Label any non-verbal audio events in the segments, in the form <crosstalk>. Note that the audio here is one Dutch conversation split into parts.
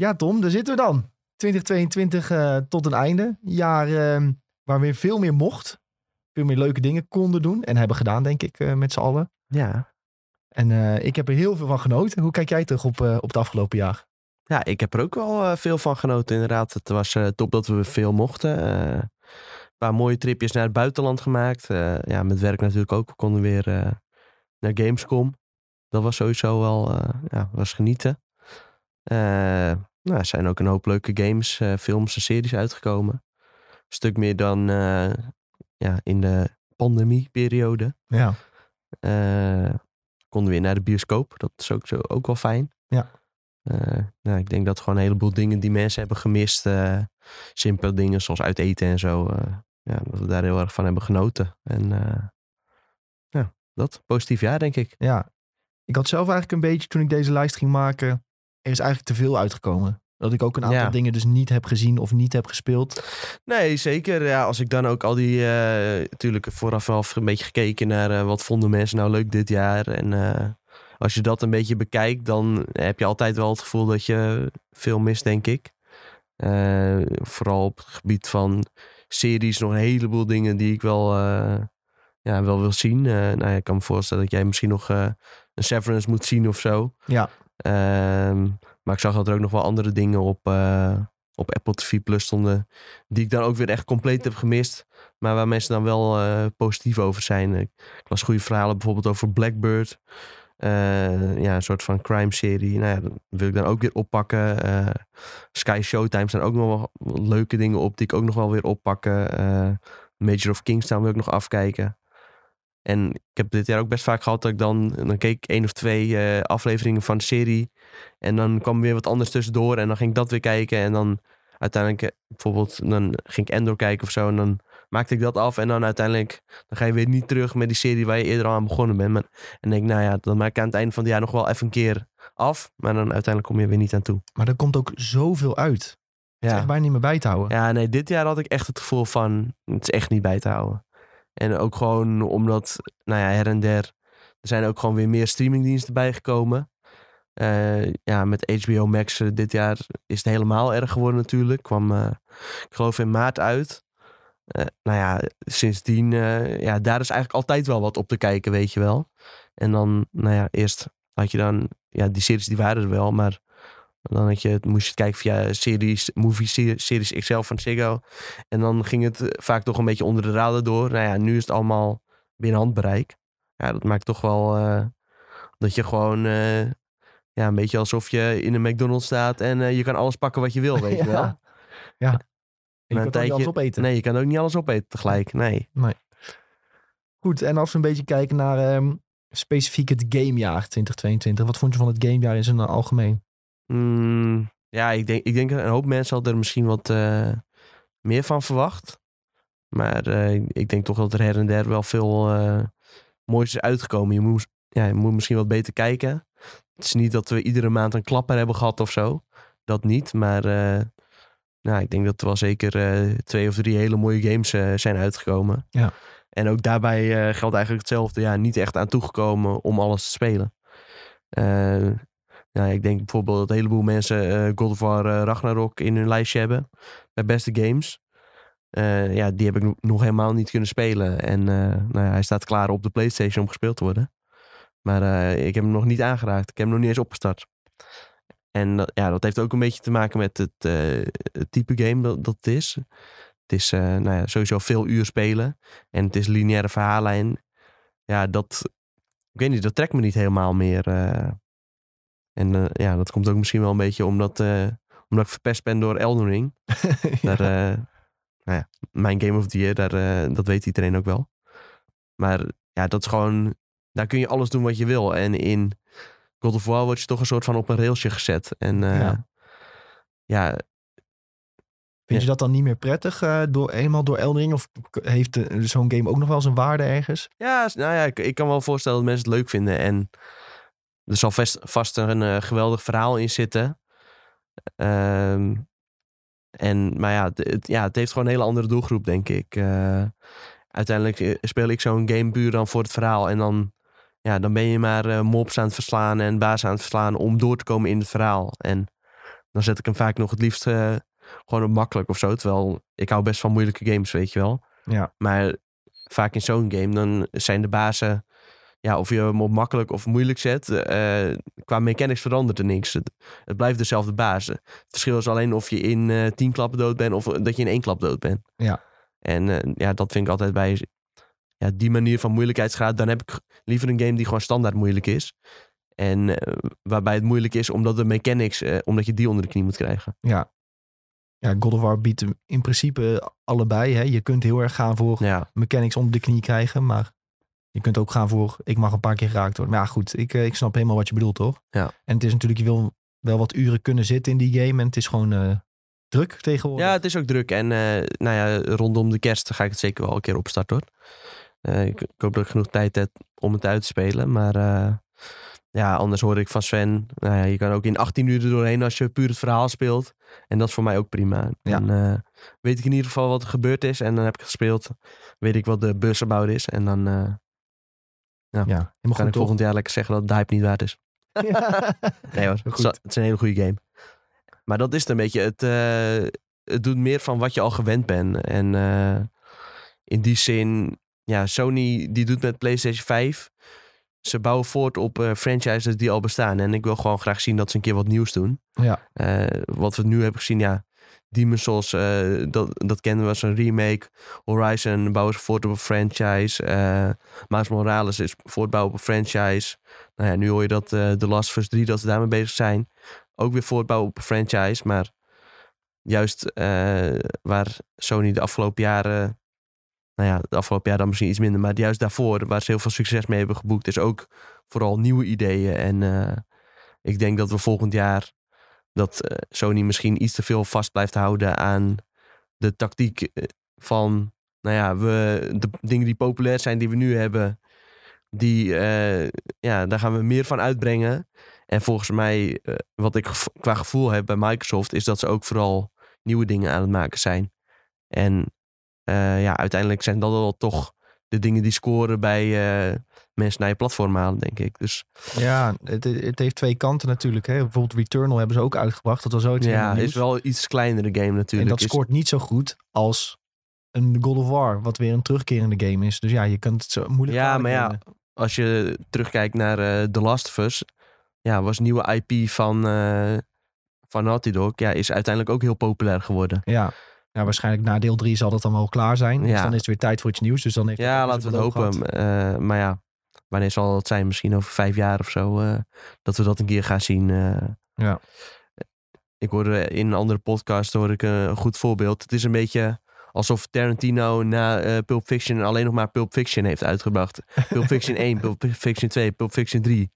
Ja, Tom, daar zitten we dan. 2022 uh, tot een einde. Jaar uh, waar weer veel meer mocht. Veel meer leuke dingen konden doen. En hebben gedaan, denk ik, uh, met z'n allen. Ja. En eh, ik heb er heel veel van genoten. Hoe kijk jij terug op, op het afgelopen jaar? Ja, ik heb er ook wel veel van genoten, inderdaad. Het was top dat we veel mochten. een paar mooie tripjes naar het buitenland gemaakt. ja, met werk natuurlijk ook. We konden weer naar Gamescom. Dat was sowieso wel ja, was genieten. Nou, er zijn ook een hoop leuke games, films en series uitgekomen. Een stuk meer dan ja, in de pandemieperiode. Ja. Uh, konden weer naar de bioscoop. Dat is ook, zo, ook wel fijn. Ja. Nou, ik denk dat gewoon een heleboel dingen die mensen hebben gemist. Simpele dingen zoals uit eten en zo. ja, dat we daar heel erg van hebben genoten. En ja, dat. Positief jaar, denk ik. Ja. Ik had zelf eigenlijk een beetje, toen ik deze lijst ging maken, er is eigenlijk te veel uitgekomen. Dat ik ook een aantal dingen dus niet heb gezien of niet heb gespeeld. Nee, zeker. Ja, als ik dan ook al die... Uh, natuurlijk vooraf al een beetje gekeken naar uh, wat vonden mensen nou leuk dit jaar. En uh, als je dat een beetje bekijkt, dan heb je altijd wel het gevoel dat je veel mist, denk ik. vooral op het gebied van series nog een heleboel dingen die ik wel, ja, wel wil zien. nou, ja, ik kan me voorstellen dat jij misschien nog een Severance moet zien of zo. Ja. Ehm, maar ik zag dat er ook nog wel andere dingen op, uh, op Apple TV Plus stonden. Die ik dan ook weer echt compleet heb gemist. Maar waar mensen dan wel uh, positief over zijn. Ik las goede verhalen bijvoorbeeld over Blackbird. Uh, ja, een soort van crime serie. Nou ja, dat wil ik dan ook weer oppakken. Sky Showtime staan ook nog wel leuke dingen op die ik ook nog wel weer oppakken. Major of Kingstown wil ik nog afkijken. En ik heb dit jaar ook best vaak gehad dat ik dan, dan keek één of twee uh, afleveringen van de serie. En dan kwam weer wat anders tussendoor en dan ging ik dat weer kijken. En dan uiteindelijk, eh, bijvoorbeeld, dan ging ik Endor kijken of zo. En dan maakte ik dat af. En dan uiteindelijk, dan ga je weer niet terug met die serie waar je eerder al aan begonnen bent. Maar, en denk ik, nou ja, dan maak ik aan het einde van het jaar nog wel even een keer af. Maar dan uiteindelijk kom je weer niet aan toe. Maar er komt ook zoveel uit. Het ja. is echt bijna niet meer bij te houden. Ja, nee, dit jaar had ik echt het gevoel van, het is echt niet bij te houden. En ook gewoon omdat, nou ja, her en der, er zijn ook gewoon weer meer streamingdiensten bijgekomen. Uh, ja, met HBO Max uh, dit jaar is het helemaal erg geworden natuurlijk. Kwam, uh, ik geloof in maart uit. nou ja, sindsdien, ja, daar is eigenlijk altijd wel wat op te kijken, weet je wel. En dan, nou ja, eerst had je dan, ja, die series die waren er wel, maar dan had je, moest je het kijken via series, movie series XL van Ziggo. En dan ging het eh, vaak toch een beetje onder de radar door. Nou ja, nu is het allemaal binnen handbereik. Ja, dat maakt toch wel uh, dat je gewoon uh, ja, een beetje alsof je in een McDonald's staat en uh, je kan alles pakken wat je wil, <laughs> weet je wel. Ja. ja. je kan tijdje, niet alles opeten. Nee, je kan ook niet alles opeten tegelijk. Nee. nee. Goed, en als we een beetje kijken naar um, specifiek het gamejaar 2022. Wat vond je van het gamejaar in zijn algemeen? Mm, ja, ik denk, ik denk een hoop mensen hadden er misschien wat uh, meer van verwacht. Maar uh, ik denk toch dat er her en der wel veel uh, moois is uitgekomen. Je moet, ja, je moet misschien wat beter kijken. Het is niet dat we iedere maand een klapper hebben gehad of zo. Dat niet. Maar nou, ik denk dat er wel zeker twee of drie hele mooie games zijn uitgekomen. Ja. En ook daarbij geldt eigenlijk hetzelfde. Ja, niet echt aan toegekomen om alles te spelen. Ja, ik denk bijvoorbeeld dat een heleboel mensen uh, God of War uh, Ragnarok in hun lijstje hebben. Bij beste games. Uh, ja, die heb ik nog helemaal niet kunnen spelen. En nou ja, hij staat klaar op de PlayStation om gespeeld te worden. Maar ik heb hem nog niet aangeraakt. Ik heb hem nog niet eens opgestart. En ja, dat heeft ook een beetje te maken met het, het type game dat, dat het is. Het is nou ja, sowieso veel uur spelen. En het is lineaire verhaallijn. Ja, dat, ik weet niet, dat trekt me niet helemaal meer. En uh, ja, dat komt ook misschien wel een beetje omdat, uh, omdat ik verpest ben door Elden Ring. <laughs> ja. Daar, uh, nou ja, mijn Game of the Year, daar, dat weet iedereen ook wel. Maar ja, dat is gewoon, daar kun je alles doen wat je wil. En in God of War word je toch een soort van op een railsje gezet. En ja, ja Vind je dat dan niet meer prettig, door, eenmaal door Elden Ring? Of heeft zo'n game ook nog wel zijn waarde ergens? Ja, nou ja, ik, ik, kan wel voorstellen dat mensen het leuk vinden. En er zal vast, vast een uh, geweldig verhaal in zitten. Um, en, maar ja het, ja, het heeft gewoon een hele andere doelgroep, denk ik. Uh, uiteindelijk eh, speel ik zo'n game puur dan voor het verhaal. En dan, ja, dan ben je maar uh, mobs aan het verslaan en baas aan het verslaan om door te komen in het verhaal. En dan zet ik hem vaak nog het liefst eh, gewoon op makkelijk of zo. Terwijl ik hou best van moeilijke games, weet je wel. Ja. Maar vaak in zo'n game, dan zijn de bazen... Ja, of je hem op makkelijk of moeilijk zet, eh, qua mechanics verandert er niks. Het, het blijft dezelfde bazen. Het verschil is alleen of je in eh, tien klappen dood bent of dat je in één klap dood bent. Ja. En eh, ja, dat vind ik altijd bij ja, die manier van moeilijkheidsgraad. Dan heb ik liever een game die gewoon standaard moeilijk is. En eh, waarbij het moeilijk is omdat de mechanics, eh, omdat je die onder de knie moet krijgen. Ja. Ja, God of War biedt in principe allebei. Hè. Je kunt heel erg gaan voor Ja, mechanics onder de knie krijgen. Maar je kunt ook gaan voor, ik mag een paar keer geraakt worden. Maar ja, goed, ik, eh, ik snap helemaal wat je bedoelt, toch? Ja. En het is natuurlijk, je wil wel wat uren kunnen zitten in die game. En het is gewoon eh, druk tegenwoordig. ja, het is ook druk. En eh, nou ja, rondom de kerst ga ik het zeker wel een keer opstarten hoor. Ik, ik hoop dat ik genoeg tijd heb om het uit te spelen. Maar ja, anders hoor ik van Sven. Nou ja, je kan ook in 18 uur er doorheen als je puur het verhaal speelt. En dat is voor mij ook prima. Ja. Dan eh, weet ik in ieder geval wat er gebeurd is. En dan heb ik gespeeld. Weet ik wat de bussenbouw is. En dan ja, helemaal kan ik toch? volgend jaar lekker zeggen dat het de hype niet waard is. <laughs> Nee hoor, Goed. het is- een hele goede game. Maar dat is het een beetje. Het, eh, het doet meer van wat je al gewend bent. En eh, in die zin, ja, Sony die doet met PlayStation 5. Ze bouwen voort op eh, franchises die al bestaan. En ik wil gewoon graag zien dat ze een keer wat nieuws doen. Ja. Wat we nu hebben gezien, ja. Demon's Souls, eh, dat, dat kennen we als een remake. Horizon bouwen ze voort op een franchise. Miles Morales is voortbouwen op een franchise. Nou ja, nu hoor je dat eh The Last of Us 3, dat ze daarmee bezig zijn. Ook weer voortbouwen op een franchise. Maar juist waar Sony de afgelopen jaren... Nou ja, de afgelopen jaar dan misschien iets minder. Maar juist daarvoor, waar ze heel veel succes mee hebben geboekt... is ook vooral nieuwe ideeën. En ik denk dat we volgend jaar... dat eh, Sony misschien iets te veel vast blijft houden aan de tactiek eh, van... Nou ja, we, de dingen die populair zijn die we nu hebben... Die, eh, ja, daar gaan we meer van uitbrengen. En volgens mij, wat ik qua gevoel heb bij Microsoft, is dat ze ook vooral nieuwe dingen aan het maken zijn. En ja, uiteindelijk zijn dat wel toch de dingen die scoren bij mensen naar je platform halen, denk ik. Dus Ja, het, het heeft twee kanten natuurlijk. Hè. Bijvoorbeeld Returnal hebben ze ook uitgebracht. Dat was zoiets ja, is wel een iets kleinere game En natuurlijk. dat Is- scoort niet zo goed als een God of War, wat weer een terugkerende game is. Dus ja, je kunt het zo moeilijk Ja, maar ja, als je terugkijkt naar eh The Last of Us, ja, was nieuwe IP van, eh van Naughty Dog, ja, is uiteindelijk ook heel populair geworden. Ja. ja, waarschijnlijk na deel 3 zal dat dan wel klaar zijn. Dus Ja. dan is het weer tijd voor iets nieuws. Dus dan heeft Ja, laten we het hopen. Eh, maar ja, wanneer zal dat zijn? Misschien over vijf jaar of zo. eh, dat we dat een keer gaan zien. eh. Ja. Ik hoorde in een andere podcast hoor ik eh, een goed voorbeeld. Het is een beetje alsof Tarantino na Pulp Fiction alleen nog maar Pulp Fiction heeft uitgebracht. <laughs> Pulp Fiction 1, Pulp Fiction 2, Pulp Fiction 3.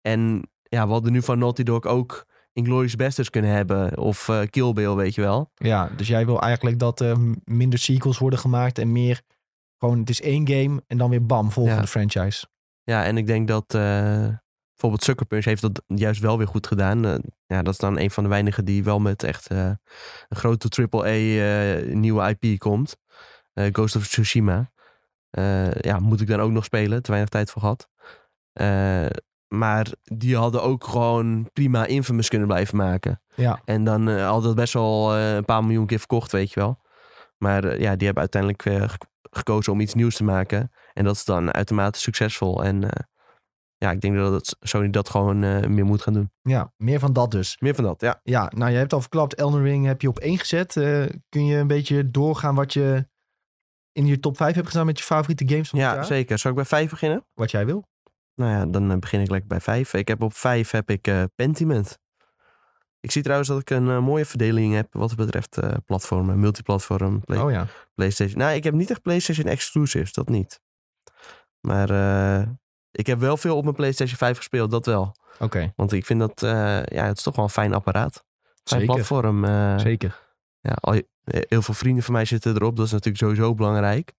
En ja, we hadden nu van Naughty Dog ook Inglourious Basterds kunnen hebben. Of eh, Kill Bill, weet je wel. Ja, dus jij wil eigenlijk dat er minder sequels worden gemaakt en meer gewoon het is één game en dan weer bam, volgende Ja. franchise. Ja, en ik denk dat eh, bijvoorbeeld Sucker Punch heeft dat juist wel weer goed gedaan. Eh, ja, dat is dan een van de weinigen die wel met echt eh, een grote AAA nieuwe IP komt. Ghost of Tsushima. Ja, moet ik dan ook nog spelen. Te weinig tijd voor gehad. Eh, maar die hadden ook gewoon prima Infamous kunnen blijven maken. Ja. En dan eh had dat best wel een paar miljoen keer verkocht, weet je wel. Maar ja, die hebben uiteindelijk gekozen om iets nieuws te maken. En dat is dan uitermate succesvol. En eh, ja, ik denk dat het- Sony dat gewoon eh, meer moet gaan doen. Ja, meer van dat dus. Meer van dat, ja. Ja, nou je hebt al verklapt, Elden Ring heb je op één gezet. Eh, kun je een beetje doorgaan wat je in je top 5 hebt gedaan met je favoriete games van Ja, zeker. Zal ik bij vijf beginnen? Wat jij wil. Nou ja, dan begin ik lekker bij vijf. Ik heb op vijf heb ik Pentiment. Ik zie trouwens dat ik een eh, mooie verdeling heb wat betreft eh, platformen, multiplatform, Play- Oh ja. PlayStation. Nou, ik heb niet echt PlayStation exclusives, dat niet. Maar eh, ik heb wel veel op mijn PlayStation 5 gespeeld, dat wel. Oké, Want ik vind dat, ja, het is toch wel een fijn apparaat. Fijn zeker. platform. Zeker. ja, al, heel veel vrienden van mij zitten erop. Dat is natuurlijk sowieso belangrijk.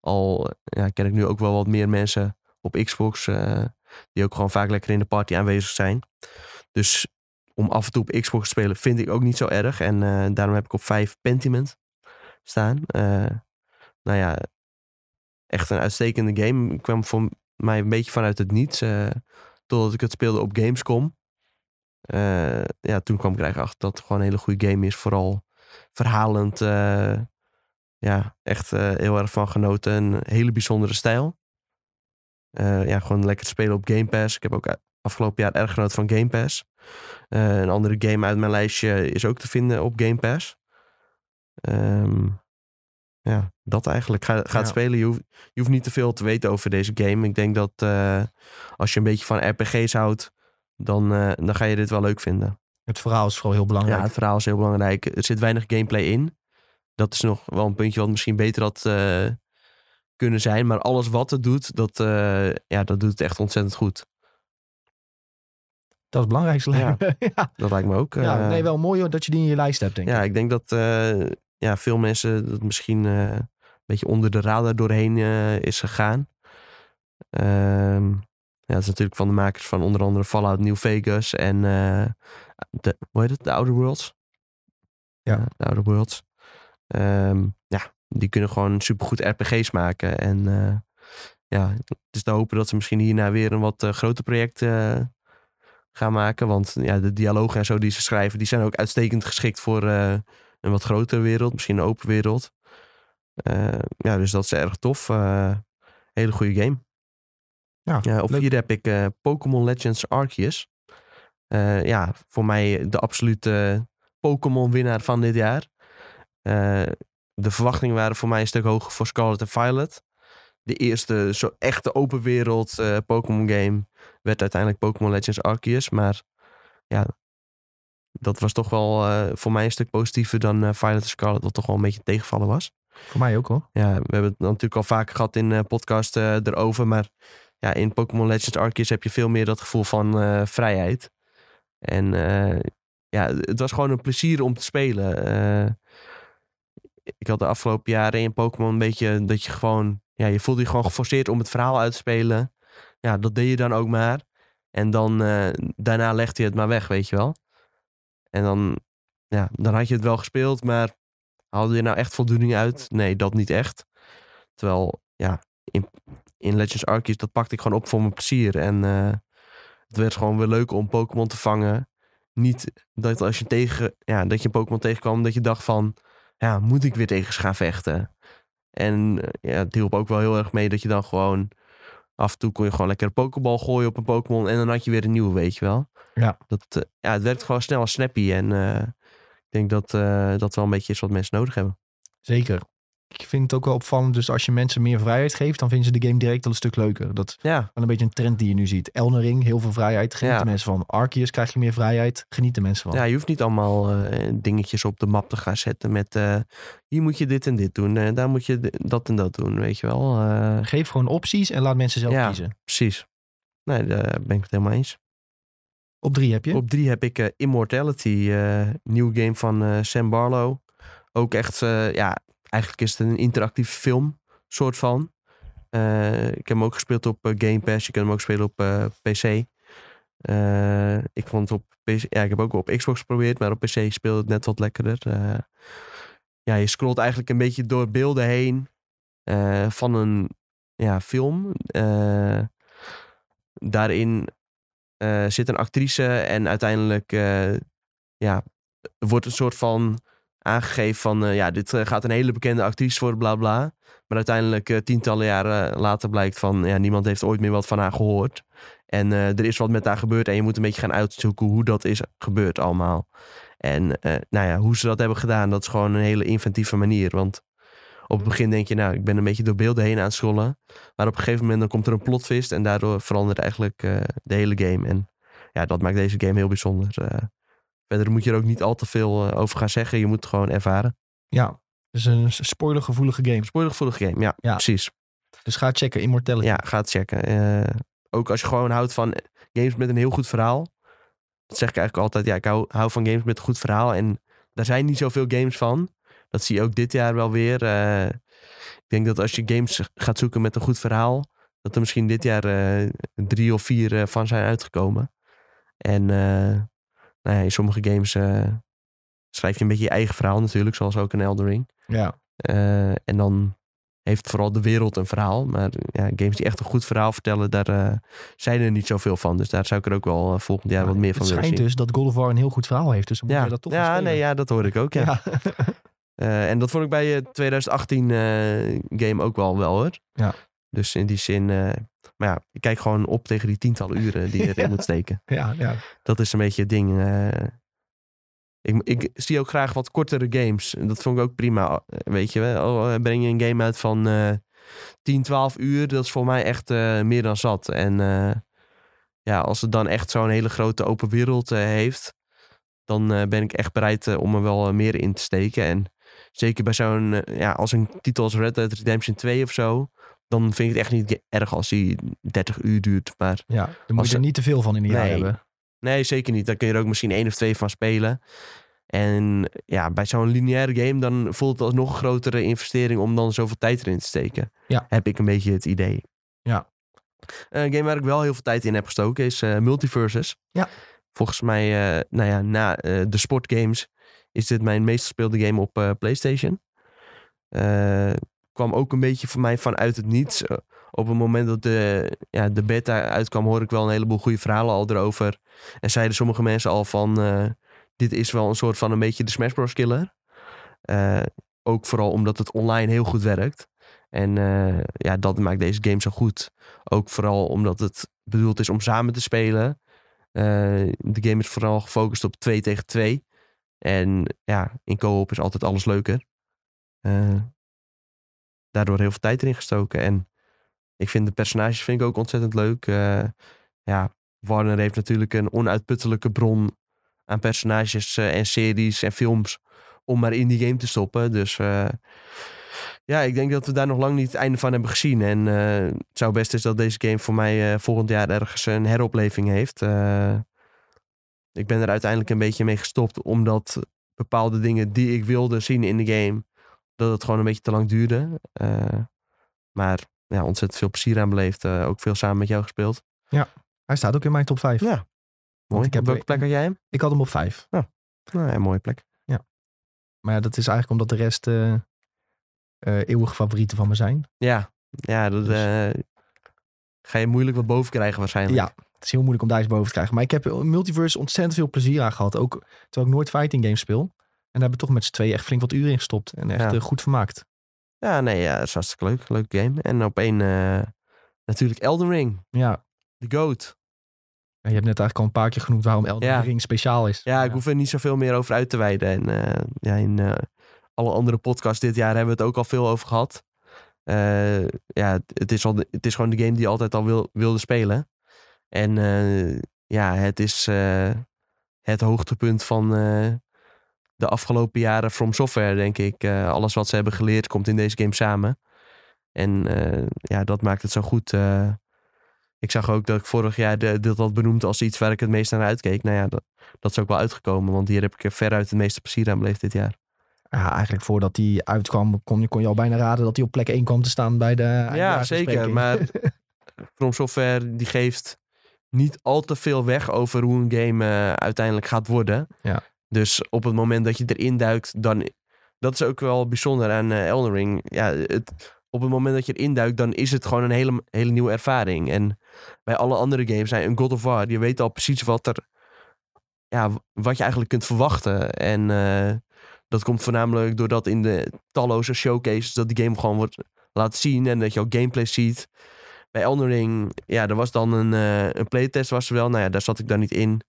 Al ja, ken ik nu ook wel wat meer mensen op Xbox. die ook gewoon vaak lekker in de party aanwezig zijn. Dus om af en toe op Xbox te spelen vind ik ook niet zo erg. En eh, daarom heb ik op 5 Pentiment staan. Eh, nou ja, echt een uitstekende game. Ik kwam voor mij een beetje vanuit het niets. eh, totdat ik het speelde op Gamescom. Ja, toen kwam ik eigenlijk achter dat het gewoon een hele goede game is. Vooral verhalend. ja, echt heel erg van genoten. Een hele bijzondere stijl. Ja, gewoon lekker spelen op Game Pass. Ik heb ook afgelopen jaar erg genoten van Game Pass. Eh, een andere game uit mijn lijstje is ook te vinden op Game Pass. Ehm, ja, dat eigenlijk. Ga, ga het Ja. spelen. Je hoeft, je hoeft niet te veel te weten over deze game. Ik denk dat eh, als je een beetje van RPG's houdt, dan, eh, dan ga je dit wel leuk vinden. Het verhaal is vooral heel belangrijk. Ja, het verhaal is heel belangrijk. Er zit weinig gameplay in. Dat is nog wel een puntje wat misschien beter had kunnen zijn. Maar alles wat het doet, dat, ja, dat doet het echt ontzettend goed. Dat is het belangrijkste. <laughs> Ja. Dat lijkt me ook. ja, eh, nee, wel mooi hoor, dat je die in je lijst hebt, denk ik. Ja, ik denk dat eh, ja, veel mensen dat misschien eh, een beetje onder de radar doorheen is gegaan. Ehm, ja, het is natuurlijk van de makers van onder andere Fallout New Vegas en de, hoe heet het? De Outer Worlds. Ja. de Outer Worlds. Ehm, ja, die kunnen gewoon supergoed RPG's maken. En ja, het is te hopen dat ze misschien hierna weer een wat groter project gaan maken. Want ja, de dialogen en zo die ze schrijven, die zijn ook uitstekend geschikt voor eh, een wat grotere wereld. Misschien een open wereld. Eh, ja, dus dat is erg tof. Eh, hele goede game. Ja, Ja, op leuk. vier heb ik Pokémon Legends Arceus. Ja, voor mij de absolute Pokémon winnaar van dit jaar. De verwachtingen waren voor mij een stuk hoger voor Scarlet en Violet. De eerste zo echte open wereld eh, Pokémon game werd uiteindelijk Pokémon Legends Arceus. Maar ja, dat was toch wel eh, voor mij een stuk positiever dan eh, Violet Scarlet, wat toch wel een beetje tegenvallen was. Voor mij ook hoor. Ja, we hebben het natuurlijk al vaker gehad in podcast erover. Maar ja, in Pokémon Legends Arceus heb je veel meer dat gevoel van vrijheid. En ja, het was gewoon een plezier om te spelen. Ik had de afgelopen jaren in Pokémon een beetje dat je gewoon... Ja, je voelde je gewoon geforceerd om het verhaal uit te spelen. Ja, dat deed je dan ook maar. En dan eh, daarna legde je het maar weg, weet je wel. En dan, ja, dan had je het wel gespeeld, maar haalde je nou echt voldoening uit? Nee, dat niet echt. Terwijl, ja, in, in Legends Arceus, dat pakte ik gewoon op voor mijn plezier. En eh, het werd gewoon weer leuk om Pokémon te vangen. Niet dat als je tegen, ja, dat je Pokémon tegenkwam, dat je dacht van, ja, moet ik weer tegen ze gaan vechten? En eh, ja, het hielp ook wel heel erg mee dat je dan gewoon, af en toe kon je gewoon lekker een Pokéball gooien op een Pokémon en dan had je weer een nieuwe, weet je wel. Ja. Dat, eh, ja, het werkt gewoon snel als snappy en eh, ik denk dat dat wel een beetje is wat mensen nodig hebben. Zeker. Ik vind het ook wel opvallend. Dus als je mensen meer vrijheid geeft, dan vinden ze de game direct al een stuk leuker. Dat is Ja, wel een beetje een trend die je nu ziet. Elden Ring, heel veel vrijheid. Genieten Ja. mensen van. Arceus krijg je meer vrijheid. Genieten mensen van. Ja, je hoeft niet allemaal eh, dingetjes op de map te gaan zetten met eh, hier moet je dit en dit doen, en daar moet je dat en dat doen, weet je wel. Eh, Geef gewoon opties en laat mensen zelf Ja. kiezen. precies. Nee, daar ben ik het helemaal eens. Op drie heb je. Op drie heb ik eh, Immortality, eh nieuw game van eh, Sam Barlow. Ook echt, eh, ja, eigenlijk is het een interactieve film, soort van. Eh, ik heb hem ook gespeeld op eh, Game Pass. Je kunt hem ook spelen op eh, PC. Ik vond het op PC, ja, ik heb ook op Xbox geprobeerd, maar op PC speelde het net wat lekkerder. Ja, je scrolt eigenlijk een beetje door beelden heen van een ja, film. Daarin zit een actrice en uiteindelijk ja, wordt een soort van aangegeven van eh, ja, dit eh, gaat een hele bekende actrice worden, bla bla. Maar uiteindelijk eh, tientallen jaren later blijkt van ja, niemand heeft ooit meer wat van haar gehoord. En er is wat met haar gebeurd en je moet een beetje gaan uitzoeken hoe dat is gebeurd allemaal. En nou ja, hoe ze dat hebben gedaan, dat is gewoon een hele inventieve manier. Want op het begin denk je, nou, ik ben een beetje door beelden heen aan het scrollen. Maar op een gegeven moment dan komt er een plotwist en daardoor verandert eigenlijk de hele game. En ja, dat maakt deze game heel bijzonder. Eh, verder moet je er ook niet al te veel eh, over gaan zeggen. Je moet het gewoon ervaren. Ja. Dus een spoilergevoelige game. Spoilergevoelige game, ja, Ja. precies. Dus ga checken. Immortality. Ja, ga het checken. Eh, ook als je gewoon houdt van games met een heel goed verhaal. Dat zeg ik eigenlijk altijd. Ja, ik hou, hou van games met een goed verhaal. En daar zijn niet zoveel games van. Dat zie je ook dit jaar wel weer. Eh, ik denk dat als je games gaat zoeken met een goed verhaal. Dat er misschien dit jaar eh, drie of vier eh, van zijn uitgekomen. En eh, nou ja, in sommige games eh, schrijf je een beetje je eigen verhaal natuurlijk. Zoals ook in Elden Ring. Ja. Eh, en dan heeft vooral de wereld een verhaal. Maar ja, games die echt een goed verhaal vertellen, daar eh, zijn er niet zoveel van. Dus daar zou ik er ook wel volgend jaar wat meer van het willen schijnt zien. dus dat God of War een heel goed verhaal heeft. Dus dan moet ja, je dat toch ja, nee, ja, dat hoor ik ook. Ja. Ja. <laughs> En dat vond ik bij je 2018 eh, game ook wel wel hoor. Ja. Dus in die zin, eh, maar ja, ik kijk gewoon op tegen die tientallen uren die je <laughs> erin Ja. moet steken. ja, ja. Dat is een beetje het ding. eh. ik, ik zie ook graag wat kortere games. Dat vond ik ook prima. eh, Weet je wel, Oh, breng je een game uit van eh 10, 12 uur. Dat is voor mij echt meer dan zat. En ja, als het dan echt zo'n hele grote open wereld heeft. Dan ben ik echt bereid om er wel meer in te steken. En zeker bij zo'n, ja, als een titel als Red Dead Redemption 2 of zo. Dan vind ik het echt niet erg als die 30 uur duurt. Maar ja. Dan moet je er niet te veel van in een jaar Nee. hebben. Nee, zeker niet. Daar kun je er ook misschien één of twee van spelen. En ja, bij zo'n lineaire game dan voelt het als nog een grotere investering om dan zoveel tijd erin te steken. Ja. Heb ik een beetje het idee. Ja. Een game waar ik wel heel veel tijd in heb gestoken is eh, Multiverses. Ja. Volgens mij, eh, nou ja, na eh, de sportgames is dit mijn meest gespeelde game op eh, PlayStation. Kwam ook een beetje voor mij vanuit het niets. Eh, op het moment dat de, ja, de beta uitkwam, hoor ik wel een heleboel goede verhalen al erover. En zeiden sommige mensen al van, eh, dit is wel een soort van een beetje de Smash Bros. killer. Eh, ook vooral omdat het online heel goed werkt. En ja, dat maakt deze game zo goed. Ook vooral omdat het bedoeld is om samen te spelen. De game is vooral gefocust op 2 tegen 2. En ja, in co-op is altijd alles leuker. Daardoor heel veel tijd erin gestoken. En ik vind de personages vind ik ook ontzettend leuk. Eh, ja, Warner heeft natuurlijk een onuitputtelijke bron aan personages eh, en series en films om maar in die game te stoppen. Dus eh, ja, ik denk dat we daar nog lang niet het einde van hebben gezien. En het zou best is dat deze game voor mij volgend jaar ergens een heropleving heeft. Ik ben er uiteindelijk een beetje mee gestopt, omdat bepaalde dingen die ik wilde zien in de game, dat het gewoon een beetje te lang duurde. Eh, maar ja, ontzettend veel plezier aan beleefd. eh, ook veel samen met jou gespeeld. Hij staat ook in mijn top 5. Ja. Mooi. ik heb Op welke plek had jij hem? Ik had hem op 5. Nou, ja, een mooie plek. Maar ja, dat is eigenlijk omdat de rest eh, eeuwige favorieten van me zijn. Ja, ja dat Dus- ga je moeilijk wat boven krijgen waarschijnlijk. Ja, het is heel moeilijk om daar eens boven te krijgen. Maar ik heb in Multiverse ontzettend veel plezier aan gehad. Ook terwijl ik nooit fighting games speel. En daar hebben we toch met z'n tweeën echt flink wat uren in gestopt. En echt Ja. eh, goed vermaakt. Ja, nee, ja, dat is hartstikke leuk. Leuk game. En op één eh, natuurlijk Elden Ring. Ja. The GOAT. En je hebt net eigenlijk al een paar keer genoemd waarom Elden Ja. Ring speciaal is. Ja, ik hoef er niet zoveel meer over uit te wijden. En eh, ja, in alle andere podcasts dit jaar hebben we het ook al veel over gehad. Eh, ja, het- het is, al de- het is gewoon de game die je altijd al wil, wilde spelen. En ja, het is het hoogtepunt van de afgelopen jaren From Software, denk ik. Eh, alles wat ze hebben geleerd komt in deze game samen. En eh, ja, dat maakt het zo goed. Eh, ik zag ook dat ik vorig jaar de, dit had benoemd als iets waar ik het meest naar uitkeek. Nou ja, dat, dat is ook wel uitgekomen, want hier heb ik er veruit het meeste plezier aan beleefd dit jaar. Ja, eigenlijk voordat die uitkwam kon je, kon je al bijna raden dat hij op plek 1 kwam te staan bij de Ja, zeker. Maar <laughs> From Software die geeft niet al te veel weg over hoe een game uiteindelijk gaat worden. Ja. Dus op het moment dat je erin duikt, dan... Dat is ook wel bijzonder aan eh, Elden Ring. Ja, het, op het moment dat je erin duikt, dan is het gewoon een hele, hele nieuwe ervaring. En bij alle andere games, zijn een God of War, je weet al precies wat er... Ja, wat je eigenlijk kunt verwachten. En eh, dat komt voornamelijk doordat in de talloze showcases dat die game gewoon wordt laten zien en dat je ook gameplay ziet. Bij Elden Ring, ja, er was dan een, eh, een playtest was er wel. Nou ja, daar zat ik dan niet in.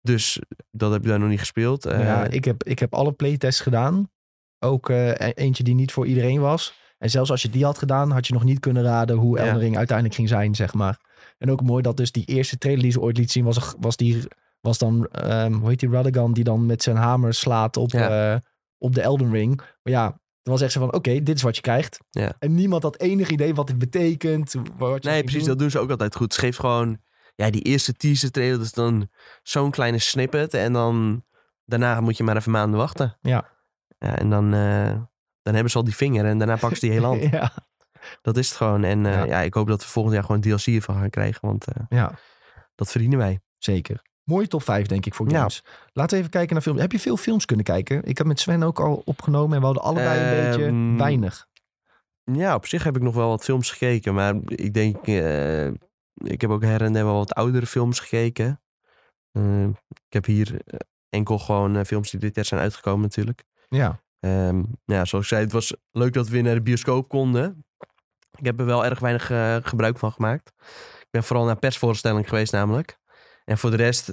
Dus dat heb ik daar nog niet gespeeld. Nou ja, Eh, ik, heb, ik heb alle playtests gedaan. Ook eh, e- eentje die niet voor iedereen was. En zelfs als je die had gedaan, had je nog niet kunnen raden hoe Ja. Elden Ring uiteindelijk ging zijn, zeg maar. En ook mooi dat dus die eerste trailer die ze ooit liet zien, was, was, die, was dan, ehm, hoe heet die, Radagon, die dan met zijn hamer slaat op, Ja. eh, op de Elden Ring. Maar ja, het was echt zo van, oké, dit is wat je krijgt. Ja. En niemand had enig idee wat dit betekent. Wat je nee, precies, doen. dat doen ze ook altijd goed. Ze geeft gewoon, ja, die eerste teaser trailer, is dan zo'n kleine snippet. En dan, daarna moet je maar even maanden wachten. Ja. ja en dan, eh, dan hebben ze al die vinger en daarna pakken ze die <laughs> hele hand. ja, Dat is het gewoon. En eh, Ja. ja. ik hoop dat we volgend jaar gewoon DLC ervan gaan krijgen, want eh, ja, dat verdienen wij. zeker. Mooie top 5, denk ik, voor Ja. games. Laten we even kijken naar films. Heb je veel films kunnen kijken? Ik heb met Sven ook al opgenomen en we hadden allebei een beetje Ehm, weinig. Ja, op zich heb ik nog wel wat films gekeken. Maar ik denk, ik heb ook her en der wel wat oudere films gekeken. Eh, ik heb hier eh, enkel gewoon eh, films die dit jaar zijn uitgekomen natuurlijk. Ja. Ehm, ja, zoals ik zei, het was leuk dat we weer naar de bioscoop konden. Ik heb er wel erg weinig gebruik van gemaakt. Ik ben vooral naar persvoorstelling geweest namelijk. En voor de rest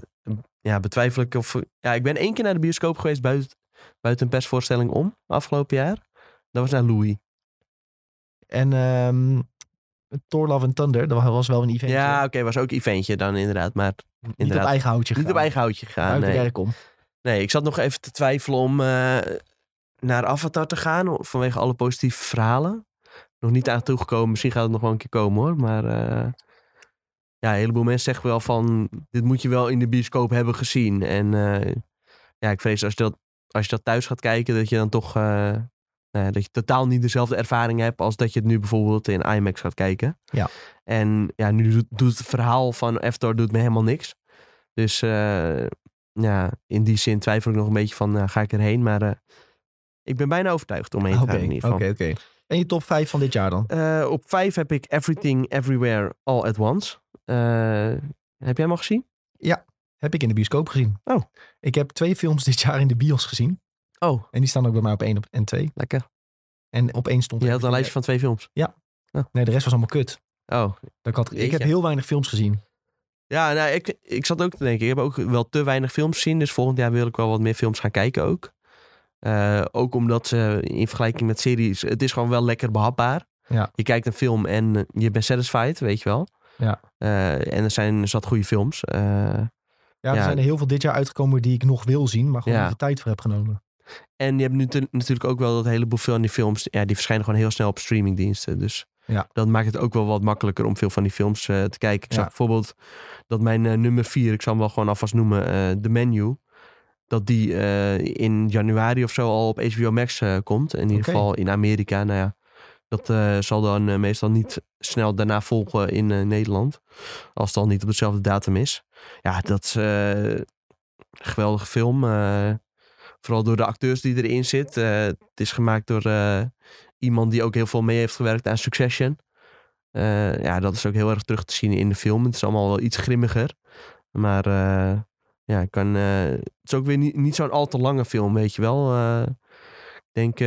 ja, betwijfel ik of... Ja, ik ben één keer naar de bioscoop geweest buiten, buiten een persvoorstelling om, afgelopen jaar. Dat was naar Louis. En ehm Thor Love and Thunder, dat was wel een event. Ja, oké, was ook eventje dan inderdaad. Maar niet op inderdaad, eigen houtje niet op eigen houtje gegaan. Buiten Nee. werk om. nee, ik zat nog even te twijfelen om eh, naar Avatar te gaan. Vanwege alle positieve verhalen. Nog niet aan toegekomen. Misschien gaat het nog wel een keer komen hoor. Maar eh, ja, een heleboel mensen zeggen wel van... Dit moet je wel in de bioscoop hebben gezien. En eh, ja, ik vrees als je, dat, als je dat thuis gaat kijken... dat je dan toch... eh, ja, dat je totaal niet dezelfde ervaring hebt... als dat je het nu bijvoorbeeld in IMAX gaat kijken. Ja. En ja, nu doet, doet het verhaal van Avatar doet me helemaal niks. Dus eh, ja, in die zin twijfel ik nog een beetje van... nou, ga ik erheen? Maar eh, ik ben bijna overtuigd om heen te gaan in ieder oké, geval. oké. En je top 5 van dit jaar dan? Op vijf heb ik Everything Everywhere All at Once. Heb jij hem al gezien? Heb ik in de bioscoop gezien. Oh. Ik heb twee films dit jaar in de bios gezien. Oh, En die staan ook bij mij op 1 en 2. lekker. En op 1 stond... Je had een lijstje van twee films. Nee, de rest was allemaal kut. Oh, Dat ik, had, ik heb heel weinig films gezien. ja, nou, ik, ik zat ook te denken. Ik heb ook wel te weinig films gezien. Dus volgend jaar wil ik wel wat meer films gaan kijken ook. Eh, ook omdat ze in vergelijking met series... Het is gewoon wel lekker behapbaar. Ja. Je kijkt een film en je bent satisfied, weet je wel. Ja. Eh, en er zijn zat goede films. Eh, Ja, er Ja. zijn er heel veel dit jaar uitgekomen die ik nog wil zien, maar gewoon Ja. de tijd voor heb genomen. En je hebt nu te- natuurlijk ook wel dat heleboel van die films, ja, die verschijnen gewoon heel snel op streamingdiensten. Dus Ja. dat maakt het ook wel wat makkelijker om veel van die films eh, te kijken. Ik Ja. zag bijvoorbeeld dat mijn eh, nummer vier, ik zal hem wel gewoon alvast noemen, eh The Menu. Dat die in januari of zo al op HBO Max komt. In ieder geval in Amerika. Nou ja, dat zal dan meestal niet snel daarna volgen in Nederland. Als het al niet op dezelfde datum is. Ja, dat is een geweldige film. Vooral door de acteurs die erin zitten. Eh, het is gemaakt door eh, iemand die ook heel veel mee heeft gewerkt aan Succession. Eh, ja, dat is ook heel erg terug te zien in de film. Het is allemaal wel iets grimmiger. Maar ja, ik kan, het is ook weer niet, niet zo'n al te lange film, weet je wel. Ik denk,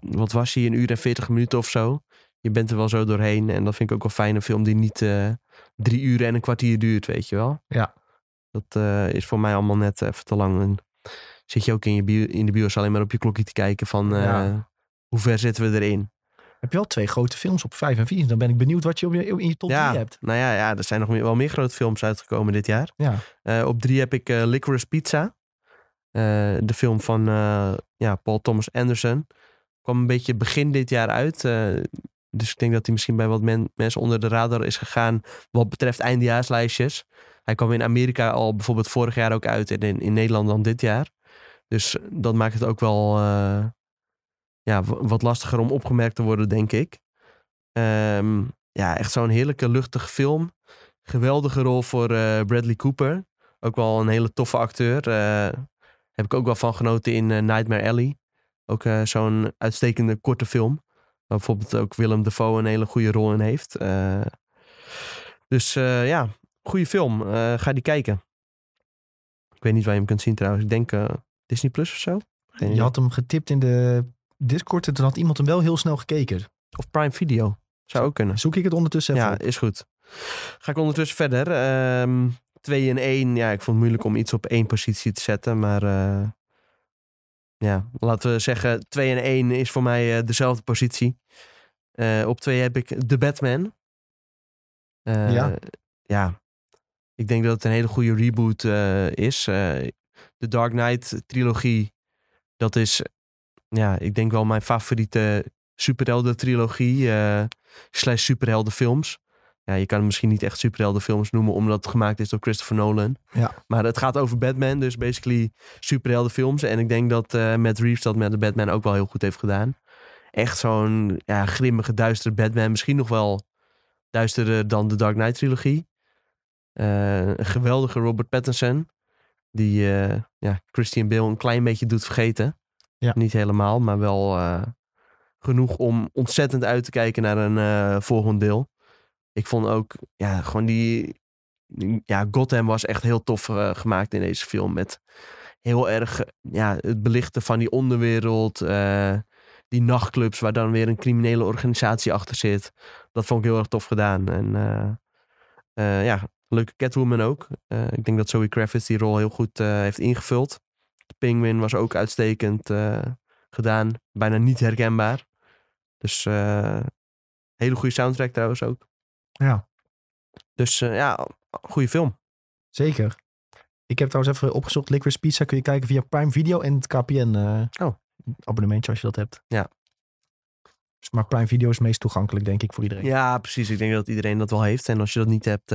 wat was hij, een uur en veertig minuten of zo. Je bent er wel zo doorheen. En dat vind ik ook wel fijn, een film die niet drie uur en een kwartier duurt, weet je wel. Ja. Dat is voor mij allemaal net even te lang. En zit je ook in, je bio, in de bios alleen maar op je klokje te kijken van eh, Ja. hoe ver zitten we erin. Heb je wel twee grote films op 5 en 4? Dan ben ik benieuwd wat je op je, in je top 3 ja, hebt. nou ja, ja, er zijn nog meer, wel meer grote films uitgekomen dit jaar. Ja. Eh, op drie heb ik eh Licorice Pizza. De film van ja, Paul Thomas Anderson. Kwam een beetje begin dit jaar uit. dus ik denk dat hij misschien bij wat men- mensen onder de radar is gegaan. Wat betreft eindejaarslijstjes. Hij kwam in Amerika al bijvoorbeeld vorig jaar ook uit. En in, in Nederland dan dit jaar. Dus dat maakt het ook wel eh, ja, wat lastiger om opgemerkt te worden, denk ik. Ehm, ja, echt zo'n heerlijke, luchtige film. Geweldige rol voor eh, Bradley Cooper. Ook wel een hele toffe acteur. Eh, heb ik ook wel van genoten in eh, Nightmare Alley. Ook eh, zo'n uitstekende korte film. Waar bijvoorbeeld ook Willem Dafoe een hele goede rol in heeft. Eh, dus eh, ja, goede film. Eh, ga die kijken. Ik weet niet waar je hem kunt zien trouwens. Ik denk eh, Disney Plus of zo. Geen Je had hem getipt in de Discord en toen had iemand hem wel heel snel gekeken. Of Prime Video. Zou ook kunnen. Zoek ik het ondertussen even Ja, op. is goed. Ga ik ondertussen verder. Ehm 2 en 1. Ja, ik vond het moeilijk om iets op één positie te zetten. Maar eh, ja, laten we zeggen 2 en 1 is voor mij eh, dezelfde positie. Eh, op 2 heb ik The Batman. Ja. Ja, ik denk dat het een hele goede reboot is. De Dark Knight trilogie, dat is ja, ik denk wel mijn favoriete superhelden trilogie eh slash superheldenfilms. Ja, je kan het misschien niet echt superheldenfilms noemen omdat het gemaakt is door Christopher Nolan. Ja. Maar het gaat over Batman, dus basically superheldenfilms. En ik denk dat eh Matt Reeves dat met de Batman ook wel heel goed heeft gedaan. Echt zo'n ja, grimmige, duistere Batman. Misschien nog wel duisterder dan de Dark Knight trilogie. Eh, een geweldige Robert Pattinson. Die eh, ja, Christian Bale een klein beetje doet vergeten. Ja. Niet helemaal, maar wel eh, genoeg om ontzettend uit te kijken naar een eh, volgend deel. Ik vond ook, ja, gewoon die... Ja, Gotham was echt heel tof gemaakt in deze film. Met heel erg ja, het belichten van die onderwereld. die nachtclubs waar dan weer een criminele organisatie achter zit. Dat vond ik heel erg tof gedaan. En ja, leuke Catwoman ook. Eh, ik denk dat Zoe Kravitz die rol heel goed eh, heeft ingevuld. De Penguin was ook uitstekend eh, gedaan. Bijna niet herkenbaar. Dus hele goede soundtrack trouwens ook. Ja. Dus ja, goede film. Zeker. Ik heb trouwens even opgezocht. Licorice Pizza kun je kijken via Prime Video en het KPN Oh. abonnementje als je dat hebt. Ja. Dus maar Prime Video is meest toegankelijk denk ik voor iedereen. Ja, precies. Ik denk dat iedereen dat wel heeft. En als je dat niet hebt,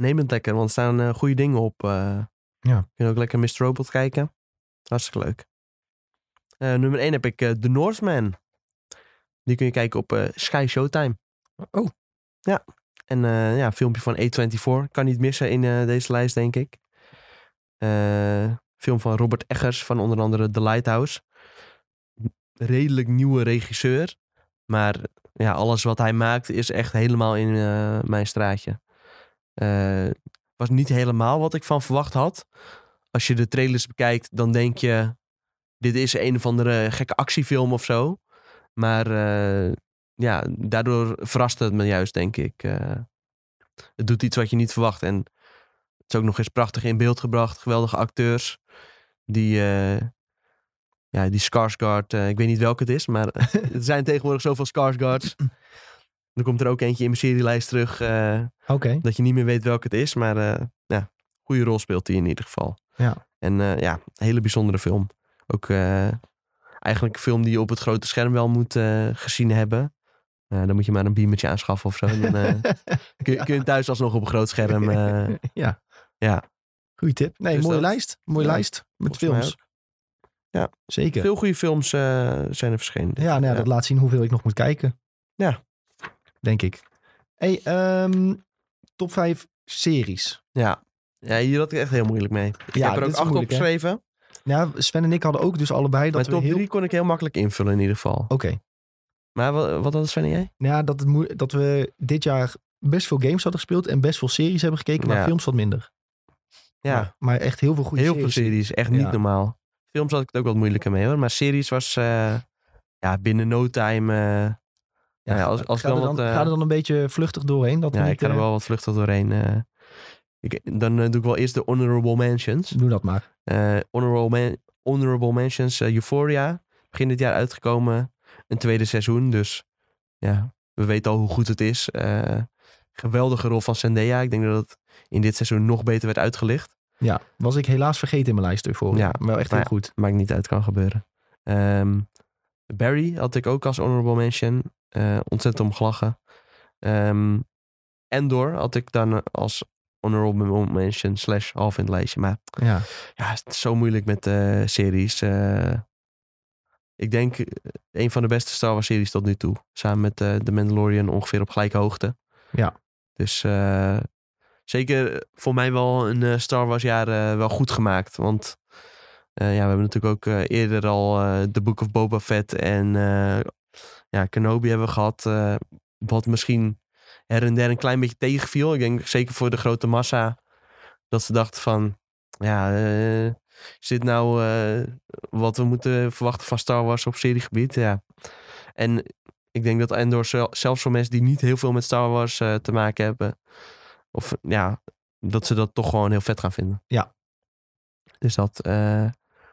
neem het lekker. Want er staan eh, goede dingen op. eh. Ja. Je kunt ook lekker Mr. Robot kijken. Hartstikke leuk. Eh, nummer 1 heb ik The Northman. Die kun je kijken op Sky Showtime. Oh. Ja. En ja, een filmpje van A24. Kan niet missen in deze lijst, denk ik. Film van Robert Eggers van onder andere The Lighthouse. Redelijk nieuwe regisseur. Maar ja, alles wat hij maakt is echt helemaal in mijn straatje. Eh, was niet helemaal wat ik van verwacht had. Als je de trailers bekijkt, dan denk je... Dit is een of andere gekke actiefilm of zo. Maar eh, ja, daardoor verraste het me juist, denk ik. Eh, het doet iets wat je niet verwacht. En het is ook nog eens prachtig in beeld gebracht. Geweldige acteurs. Die, eh ja, die ik weet niet welke het is, maar <laughs> er zijn tegenwoordig zoveel Skarsgårds. <clears throat> Er komt er ook eentje in mijn serielijst terug Oké. dat je niet meer weet welke het is. Maar eh ja, goede rol speelt hij in ieder geval. Ja. En eh, ja, een hele bijzondere film. Ook eigenlijk een film die je op het grote scherm wel moet gezien hebben. Dan moet je maar een beamertje aanschaffen of zo. Dan <laughs> kun, je, kun je thuis alsnog op een groot scherm. <laughs> ja. ja, Goeie tip. Nee, Dus mooie dat- lijst. Mooie Ja, lijst met films. Ja. Zeker. veel goede films zijn er verschenen. Ja, nou ja, dat laat zien hoeveel ik nog moet kijken. Ja. Denk ik. Hey, ehm, top 5 series. Ja. ja, hier had ik echt heel moeilijk mee. Ik Ja, heb er ook acht moeilijk, hè? opgeschreven. Ja, Sven en ik hadden ook dus allebei dat Mijn top heel... 3 kon ik heel makkelijk invullen in ieder geval. Oké. Maar wat, wat had Sven en jij? Nou Ja, dat, het dat we dit jaar best veel games hadden gespeeld en best veel series hebben gekeken, maar Ja. films wat minder. Ja, Maar, maar echt heel veel goede heel series. veel series. Echt niet Ja. normaal. Films had ik het ook wat moeilijker mee hoor. Maar series was eh, ja, binnen no time. eh, Ja, ja, als- als ga, ik er dan dan, wat, eh, ga er dan een beetje vluchtig doorheen. Dat ja, niet, ik ga er eh, wel wat vluchtig doorheen. eh. ik, dan doe ik wel eerst de honorable mentions. Doe dat maar. Honorable, man- honorable mentions. Euphoria. Begin dit jaar uitgekomen. Een tweede seizoen. Dus ja, we weten al hoe goed het is. Geweldige rol van Zendaya. Ik denk dat het in dit seizoen nog beter werd uitgelicht. Ja, was ik helaas vergeten in mijn lijst ervoor. Ja, wel echt heel goed. Maakt niet uit, kan gebeuren. Ehm, Barry had ik ook als honorable mention. Eh, ontzettend om gelachen. Ehm, Endor had ik dan als honorable mention slash half in het lijstje. Maar Ja. ja, het is zo moeilijk met eh, series. Eh, ik denk eh, een van de beste Star Wars series tot nu toe. Samen met eh The Mandalorian ongeveer op gelijke hoogte. Ja. Dus eh, zeker voor mij wel een eh, Star Wars jaar eh, wel goed gemaakt. Want eh, ja, we hebben natuurlijk ook eh, eerder al eh The Book of Boba Fett en eh, ja, Kenobi hebben we gehad. eh, wat misschien her en der een klein beetje tegenviel. Ik denk zeker voor de grote massa dat ze dachten van... Ja, eh, is dit nou eh, wat we moeten verwachten van Star Wars op seriegebied? Ja. En ik denk dat Endor zel- zelfs voor mensen die niet heel veel met Star Wars te maken hebben... Of ja, dat ze dat toch gewoon heel vet gaan vinden. Ja. Dus dat...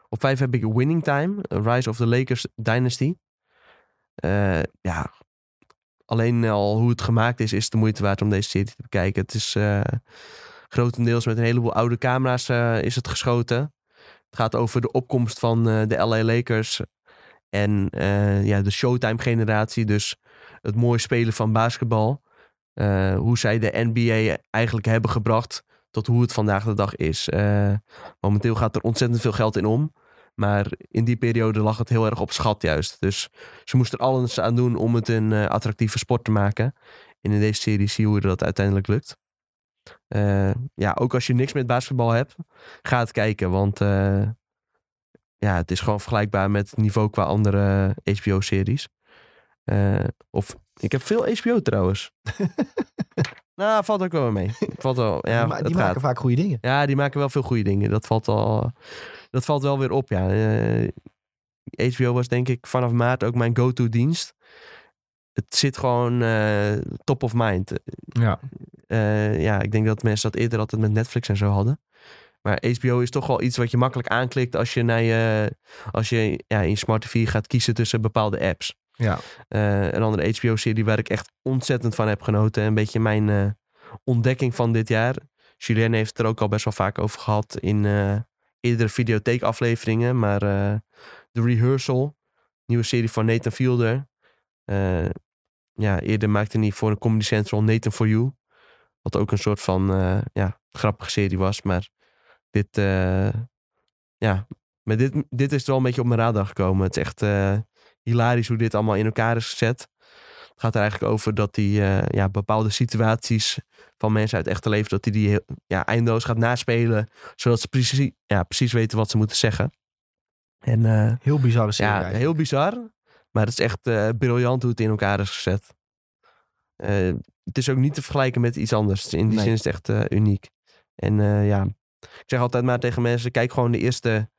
op vijf heb ik Winning Time, Rise of the Lakers Dynasty. Eh, ja, alleen al hoe het gemaakt is, is de moeite waard om deze serie te bekijken. Het is eh, grotendeels met een heleboel oude camera's eh, is het geschoten. Het gaat over de opkomst van de LA Lakers en ja, de Showtime-generatie. Dus het mooie spelen van basketbal. Hoe zij de NBA eigenlijk hebben gebracht tot hoe het vandaag de dag is. Momenteel gaat er ontzettend veel geld in om. Maar in die periode lag het heel erg op schat juist. Dus ze moesten er alles aan doen om het een eh, attractieve sport te maken. En in deze serie zie je hoe dat uiteindelijk lukt. Eh, ja, ook als je niks met basketbal hebt, ga het kijken. Want eh, ja, het is gewoon vergelijkbaar met het niveau qua andere HBO-series. Of ik heb veel HBO trouwens. <laughs> nou, valt ook wel mee. <laughs> Valt wel, ja, die ma- die maken gaat. vaak goede dingen. Ja, die maken wel veel goede dingen. Dat valt, al, dat valt wel weer op, ja. Eh, HBO was denk ik vanaf maart ook mijn go-to dienst. Het zit gewoon eh, top of mind. Ja. Eh, ja, ik denk dat mensen dat eerder altijd met Netflix en zo hadden. Maar HBO is toch wel iets wat je makkelijk aanklikt als je, naar je, als je ja, in je smart TV gaat kiezen tussen bepaalde apps. Ja. Eh, een andere HBO-serie waar ik echt ontzettend van heb genoten. Een beetje mijn eh, ontdekking van dit jaar. Julien heeft het er ook al best wel vaak over gehad in eh, eerdere videotheekafleveringen. Maar The Rehearsal, nieuwe serie van Nathan Fielder. Ja, eerder maakte hij voor een Comedy Central Nathan For You. Wat ook een soort van ja, grappige serie was. Maar dit, ja, maar dit, dit is er wel een beetje op mijn radar gekomen. Het is echt hilarisch hoe dit allemaal in elkaar is gezet. Het gaat er eigenlijk over dat hij eh, ja, bepaalde situaties van mensen uit het echte leven, dat hij die heel, ja, eindeloos gaat naspelen. Zodat ze precies, ja, precies weten wat ze moeten zeggen. En eh, Heel bizarre serie. ja, eigenlijk. heel bizar. Maar het is echt eh, briljant hoe het in elkaar is gezet. Het is ook niet te vergelijken met iets anders. In die Nee. zin is het echt uniek. En ja, ik zeg altijd maar tegen mensen: kijk gewoon de eerste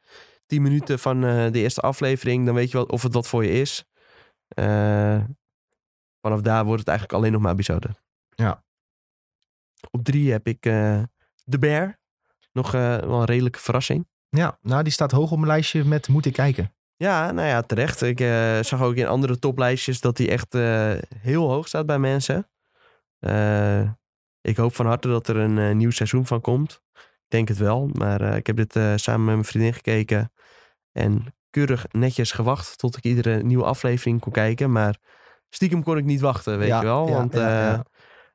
10 minuten van eh, de eerste aflevering. Dan weet je wel of het wat voor je is. Eh, vanaf daar wordt het eigenlijk alleen nog maar bizarder. Ja. Op drie heb ik eh The Bear. Nog wel een redelijke verrassing. Ja, nou die staat hoog op mijn lijstje met moet ik kijken. Ja, nou ja, terecht. Ik zag ook in andere toplijstjes dat hij echt heel hoog staat bij mensen. Ik hoop van harte dat er een nieuw seizoen van komt. Ik denk het wel, maar ik heb dit samen met mijn vriendin gekeken. En keurig netjes gewacht tot ik iedere nieuwe aflevering kon kijken. Maar stiekem kon ik niet wachten, weet Ja, je wel. Want ja, eh, ja.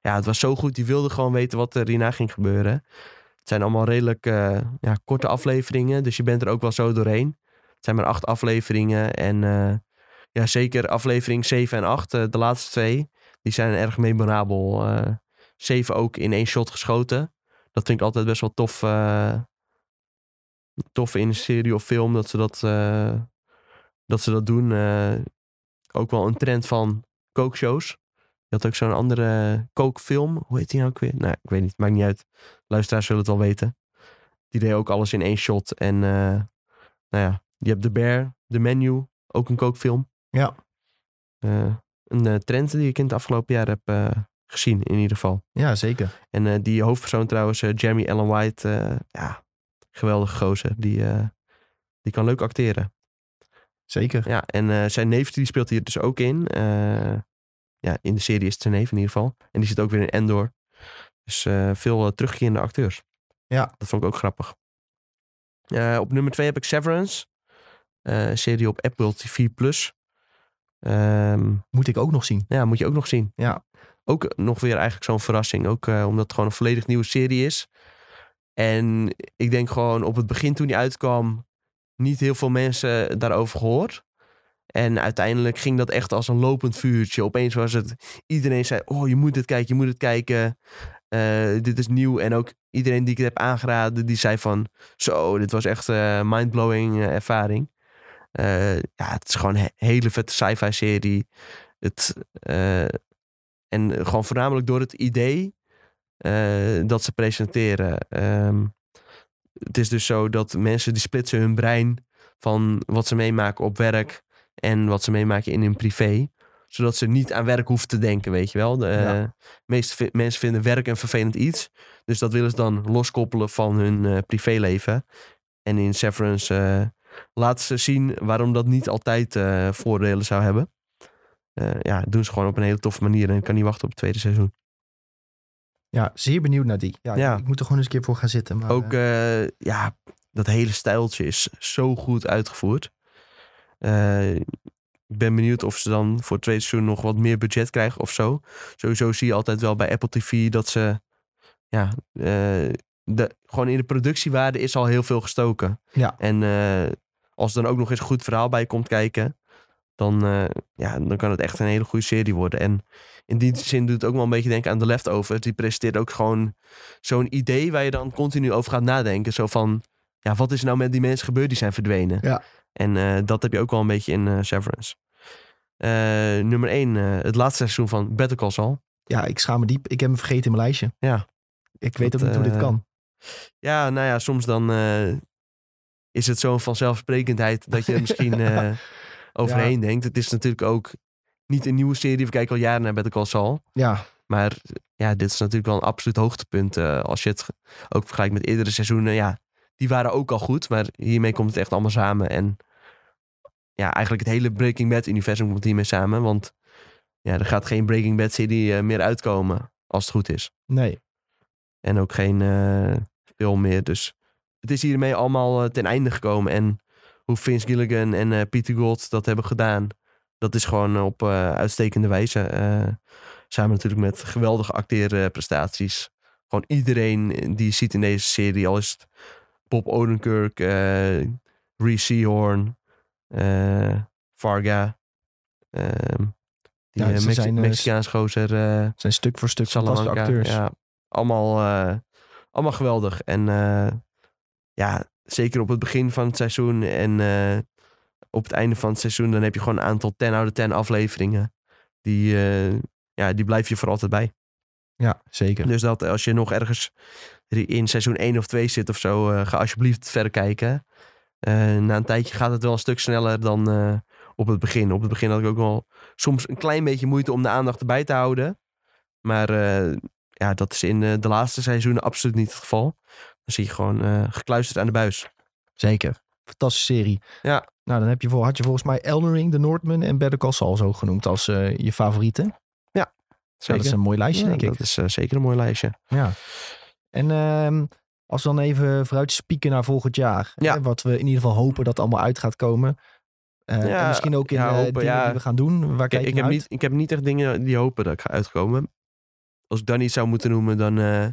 ja, het was zo goed. Die wilde gewoon weten wat er hierna ging gebeuren. Het zijn allemaal redelijk eh, ja, korte afleveringen. Dus je bent er ook wel zo doorheen. Het zijn maar acht afleveringen. En eh, ja, zeker aflevering 7 en 8, eh, de laatste twee, die zijn erg memorabel. eh 7 ook in één shot geschoten. Dat vind ik altijd best wel tof. Tof in een serie of film dat ze dat, eh, dat, ze dat doen. Eh, ook wel een trend van kookshows. Je had ook zo'n andere kookfilm. Hoe heet die nou ook weer? Nou, ik weet niet. Maakt niet uit. Luisteraars zullen het wel weten. Die deed ook alles in één shot. En eh, nou ja, je hebt The Bear, The Menu. Ook een kookfilm. Ja. Een trend die ik in het afgelopen jaar heb gezien in ieder geval. Ja, zeker. En die hoofdpersoon trouwens, Jeremy Allen White. ja, geweldige gozer. Die, eh, die kan leuk acteren. Zeker. Ja, en eh, zijn neef die speelt hier dus ook in. Eh, ja, in de serie is het zijn neef in ieder geval. En die zit ook weer in Endor. Dus veel terugkerende acteurs. Ja. Dat vond ik ook grappig. Op nummer twee heb ik Severance. Serie op Apple TV+. Plus. Ehm, Moet ik ook nog zien. ja, moet je ook nog zien. Ja. Ook nog weer eigenlijk zo'n verrassing. Ook omdat het gewoon een volledig nieuwe serie is. En ik denk gewoon op het begin toen die uitkwam... niet heel veel mensen daarover gehoord. En uiteindelijk ging dat echt als een lopend vuurtje. Opeens was het... Iedereen zei, oh je moet dit kijken, je moet het kijken. Eh, dit is nieuw. En ook iedereen die ik het heb aangeraden... die zei van, zo, dit was echt een mindblowing eh, ervaring. Eh, ja, het is gewoon een he- hele vette sci-fi serie. Het... eh, en gewoon voornamelijk door het idee eh, dat ze presenteren. Ehm, het is dus zo dat mensen die splitsen hun brein van wat ze meemaken op werk en wat ze meemaken in hun privé. Zodat ze niet aan werk hoeven te denken, weet je wel. De Ja. meeste mensen vinden werk een vervelend iets. Dus dat willen ze dan loskoppelen van hun eh, privéleven. En in Severance eh, laten ze zien waarom dat niet altijd eh, voordelen zou hebben. Eh, ja, doen ze gewoon op een hele toffe manier. En ik kan niet wachten op het tweede seizoen. Ja, zeer benieuwd naar die. Ja, Ja. Ik moet er gewoon eens een keer voor gaan zitten. Maar, Ook, eh, eh, ja, dat hele stijltje is zo goed uitgevoerd. Eh, ik ben benieuwd of ze dan voor het tweede seizoen nog wat meer budget krijgen of zo. Sowieso zie je altijd wel bij Apple TV dat ze, ja, de, gewoon in de productiewaarde is al heel veel gestoken. Ja. En als er dan ook nog eens een goed verhaal bij komt kijken, dan, eh, ja, dan kan het echt een hele goede serie worden. En in die zin doet het ook wel een beetje denken aan The Leftovers. Die presenteert ook gewoon zo'n idee waar je dan continu over gaat nadenken. Zo van, ja, wat is nou met die mensen gebeurd die zijn verdwenen? Ja. En eh, dat heb je ook wel een beetje in eh, Severance. Nummer 1, het laatste seizoen van Better Call Saul. Ja, ik schaam me diep. Ik heb hem vergeten in mijn lijstje. Ja. Ik weet Dat, ook niet hoe dit kan. Ja, nou ja, soms dan is het zo'n vanzelfsprekendheid dat je <laughs> misschien overheen denkt. Het is natuurlijk ook niet een nieuwe serie. We kijken al jaren naar Better Call Saul. Ja, Maar ja, dit is natuurlijk wel een absoluut hoogtepunt. eh, als je het ook vergelijkt met eerdere seizoenen. Ja, die waren ook al goed. Maar hiermee komt het echt allemaal samen. En ja, eigenlijk het hele Breaking Bad universum komt hiermee samen. Want ja, er gaat geen Breaking Bad serie eh, meer uitkomen. Als het goed is. nee. En ook geen eh, film meer. Dus het is hiermee allemaal ten einde gekomen. En hoe Vince Gilligan en eh, Peter Gold dat hebben gedaan. Dat is gewoon op eh, uitstekende wijze. eh, samen natuurlijk met geweldige acteerprestaties. Gewoon iedereen die je ziet in deze serie. Al is het Bob Odenkirk, eh Reese Seahorn, eh, Varga. ehm, die Ja, eh, Mexi- zijn, eh, Mexicaans gozer. eh, zijn stuk voor stuk fantastische acteurs. Ja, allemaal, eh, allemaal geweldig. En eh, ja, zeker op het begin van het seizoen en eh, op het einde van het seizoen, dan heb je gewoon een aantal 10 out of 10 afleveringen. Die, eh, ja, die blijf je voor altijd bij. Ja, zeker. Dus dat als je nog ergens in seizoen 1 of 2 zit of zo, eh, ga alsjeblieft verder kijken. Na een tijdje gaat het wel een stuk sneller dan op het begin. Op het begin had ik ook wel soms een klein beetje moeite om de aandacht erbij te houden. Maar ja, dat is in de laatste seizoenen absoluut niet het geval. Dan zie je gewoon eh, gekluisterd aan de buis. Zeker. Fantastische serie. Ja. Nou, dan heb je voor, had je volgens mij Elden Ring, The Northman en Better Call Saul zo genoemd als eh, je favorieten. Ja, dat is een mooi lijstje, Ja, denk ik. Dat is eh, zeker een mooi lijstje. Ja. En ehm, als we dan even vooruit spieken naar volgend jaar. Ja. Hè, wat we in ieder geval hopen dat allemaal uit gaat komen. Eh, Ja, en misschien ook in ja, eh, hopen, dingen die we gaan doen. Waar Kijk, ik, heb uit? niet, ik heb niet echt dingen die hopen dat ik ga uitkomen. Als ik dan niet zou moeten noemen, dan eh,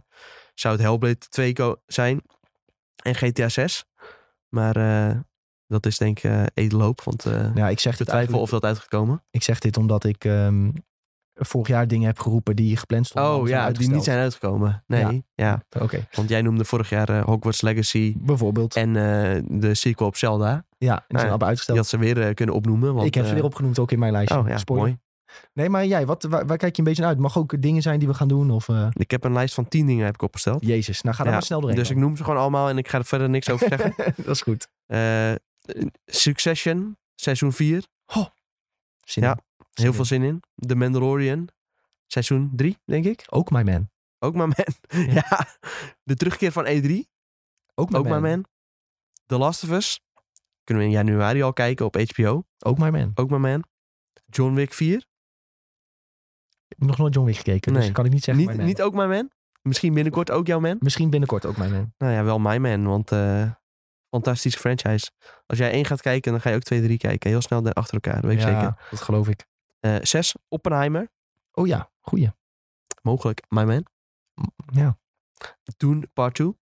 zou het Hellblade 2 ko- zijn. En GTA 6. Maar eh, dat is denk ik edelhoop. Want eh Ja, ik zeg dit eigenlijk, of dat uit gaat komen. ik zeg dit omdat ik ehm, vorig jaar dingen heb geroepen die gepland stonden. Oh ja, die niet zijn uitgekomen. Nee, ja. Oké, Want jij noemde vorig jaar Hogwarts Legacy bijvoorbeeld. en de sequel op Zelda. ja, en die zijn ja, allemaal Die uitgesteld. had ze weer kunnen opnoemen. Want, ik heb ze weer opgenoemd ook in mijn lijstje. Oh ja, Spoiler. mooi. Nee, maar jij, wat, waar, waar kijk je een beetje naar uit? Mag ook dingen zijn die we gaan doen? Of, eh, Ik heb een lijst van 10 dingen heb ik opgesteld. Jezus, nou ga dan Ja, maar snel doorheen. Dus ik noem ze gewoon allemaal en ik ga er verder niks over zeggen. <laughs> dat is goed. Eh, Succession, seizoen 4. Zin Ja, in. Heel veel zin in. The Mandalorian, seizoen 3, denk ik. Ook my man. Ook maar man. <laughs> Ja. De terugkeer van E3, Ook my ook man. maar man. The Last of Us, kunnen we in januari al kijken op HBO. Ook my man. Ook maar man. John Wick 4, Ik heb nog nooit John Wick gekeken, dus Nee. kan ik niet zeggen niet, man. niet ook maar man. Misschien binnenkort ook jouw man. Misschien binnenkort ook my man. Nou ja, wel my man, want eh, fantastische franchise. Als jij één gaat kijken, dan ga je ook twee, drie kijken. Heel snel achter elkaar, dat weet ik ja, zeker. dat geloof ik. Eh, zes, Oppenheimer, Oh ja, goeie. mogelijk my man. Ja. Dune Part 2.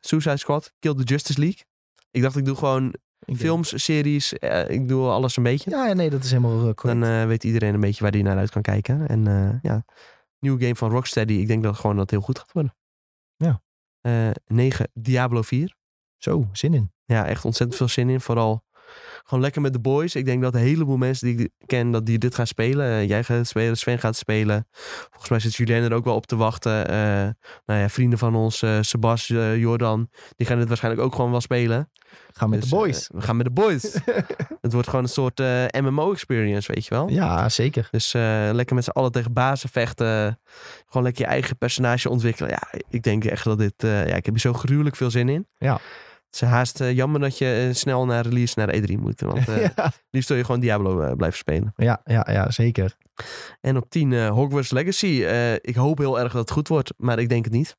Suicide Squad, Kill the Justice League. Ik dacht, ik doe gewoon films, series. eh, ik doe alles een beetje. Ja, nee, dat is helemaal eh, correct. Dan eh, weet iedereen een beetje waar hij naar uit kan kijken. En eh, ja, nieuwe game van Rocksteady. Ik denk dat gewoon dat het heel goed gaat worden. Ja. Eh 9, Diablo 4. Zo, zin in. Ja, echt ontzettend veel zin in. Vooral gewoon lekker met de boys. Ik denk dat een heleboel mensen die ik ken, dat die dit gaan spelen. Eh, jij gaat spelen, Sven gaat spelen. Volgens mij zit Julien er ook wel op te wachten. Eh, nou ja, vrienden van ons, eh Sebas, Jordan, die gaan het waarschijnlijk ook gewoon wel spelen. Gaan met Dus, de boys. we gaan met de boys. <laughs> het wordt gewoon een soort MMO-experience, weet je wel. ja, zeker. Dus lekker met z'n allen tegen bazen vechten. Gewoon lekker je eigen personage ontwikkelen. Ja, ik denk echt dat dit... ja, ik heb er zo gruwelijk veel zin in. Ja. Het is haast eh, jammer dat je eh, snel naar release naar E3 moet. Want <laughs> eh, ja. liefst wil je gewoon Diablo blijven spelen. Ja, ja, ja, zeker. En op 10 eh, Hogwarts Legacy. Ik hoop heel erg dat het goed wordt, maar ik denk het niet.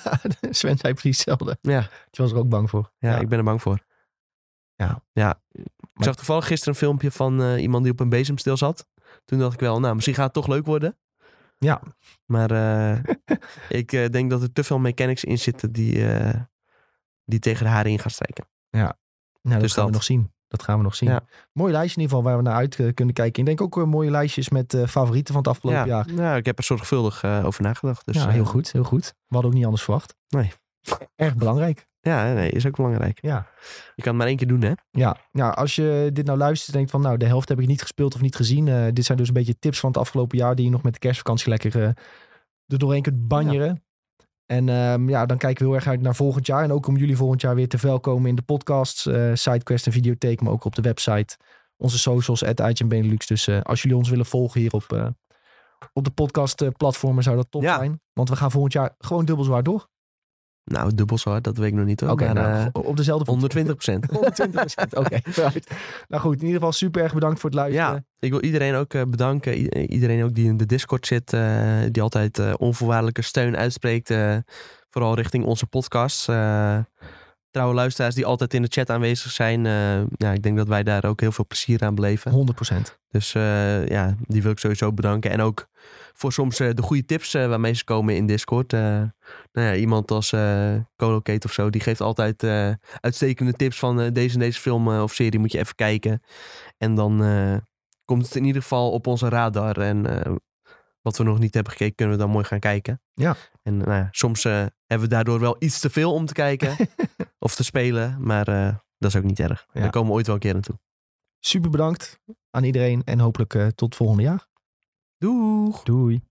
<laughs> Sven zei precies hetzelfde. Ja, Die was er ook bang voor. ja, ik ben er bang voor. Ja. ja. Ik zag toevallig gisteren een filmpje van iemand die op een bezemstil zat. Toen dacht ik wel, nou, misschien gaat het toch leuk worden. Ja. Maar <laughs> ik denk dat er te veel mechanics in zitten die, die tegen de haren in gaan strijken. Nou, dat Dus gaan we dat. nog zien. Dat gaan we nog zien. Ja. Mooi lijstje in ieder geval waar we naar uit eh, kunnen kijken. Ik denk ook eh, mooie lijstjes met eh, favorieten van het afgelopen Ja, jaar. ja, ik heb er zorgvuldig eh, over nagedacht. Dus, ja, heel goed, heel goed. We hadden ook niet anders verwacht. Nee. <laughs> Erg belangrijk. Ja, nee, is ook belangrijk. Ja. Je kan het maar één keer doen, hè? Ja, ja, als je dit nou luistert en denkt van nou, de helft heb ik niet gespeeld of niet gezien. dit zijn dus een beetje tips van het afgelopen jaar die je nog met de kerstvakantie lekker er doorheen kunt banjeren. En ehm, ja, dan kijken we heel erg uit naar volgend jaar. En ook om jullie volgend jaar weer te velkomen in de podcasts, eh Sidequest en Videotheek, maar ook op de website. Onze socials, at Benelux. Dus eh, als jullie ons willen volgen hier op, eh, op de podcast eh, platformen zou dat top Ja. zijn. Want we gaan volgend jaar gewoon dubbel zwaar door. Nou, dubbel zo hard, dat weet ik nog niet hoor. Oké, nou, eh, op dezelfde voet. 120 procent. <laughs> 120 Oké, <laughs> vooruit. Nou goed, in ieder geval super erg bedankt voor het luisteren. Ja, ik wil iedereen ook eh, bedanken. I- iedereen ook die in de Discord zit, eh, die altijd eh, onvoorwaardelijke steun uitspreekt. eh, vooral richting onze podcast. Eh, trouwe luisteraars die altijd in de chat aanwezig zijn. eh, ja, ik denk dat wij daar ook heel veel plezier aan beleven. 100%. Dus eh, ja, die wil ik sowieso bedanken. En ook voor soms eh, de goede tips eh, waarmee ze komen in Discord. Eh, nou ja, iemand als Colocate of zo, die geeft altijd uitstekende tips van deze en deze film of serie moet je even kijken. En dan komt het in ieder geval op onze radar. En wat we nog niet hebben gekeken, kunnen we dan mooi gaan kijken. Ja. En nou ja, soms hebben we daardoor wel iets te veel om te kijken <laughs> of te spelen. Maar dat is ook niet erg. Ja. Daar komen we ooit wel een keer naartoe. Super bedankt aan iedereen en hopelijk tot volgende jaar. Doeg! Doei.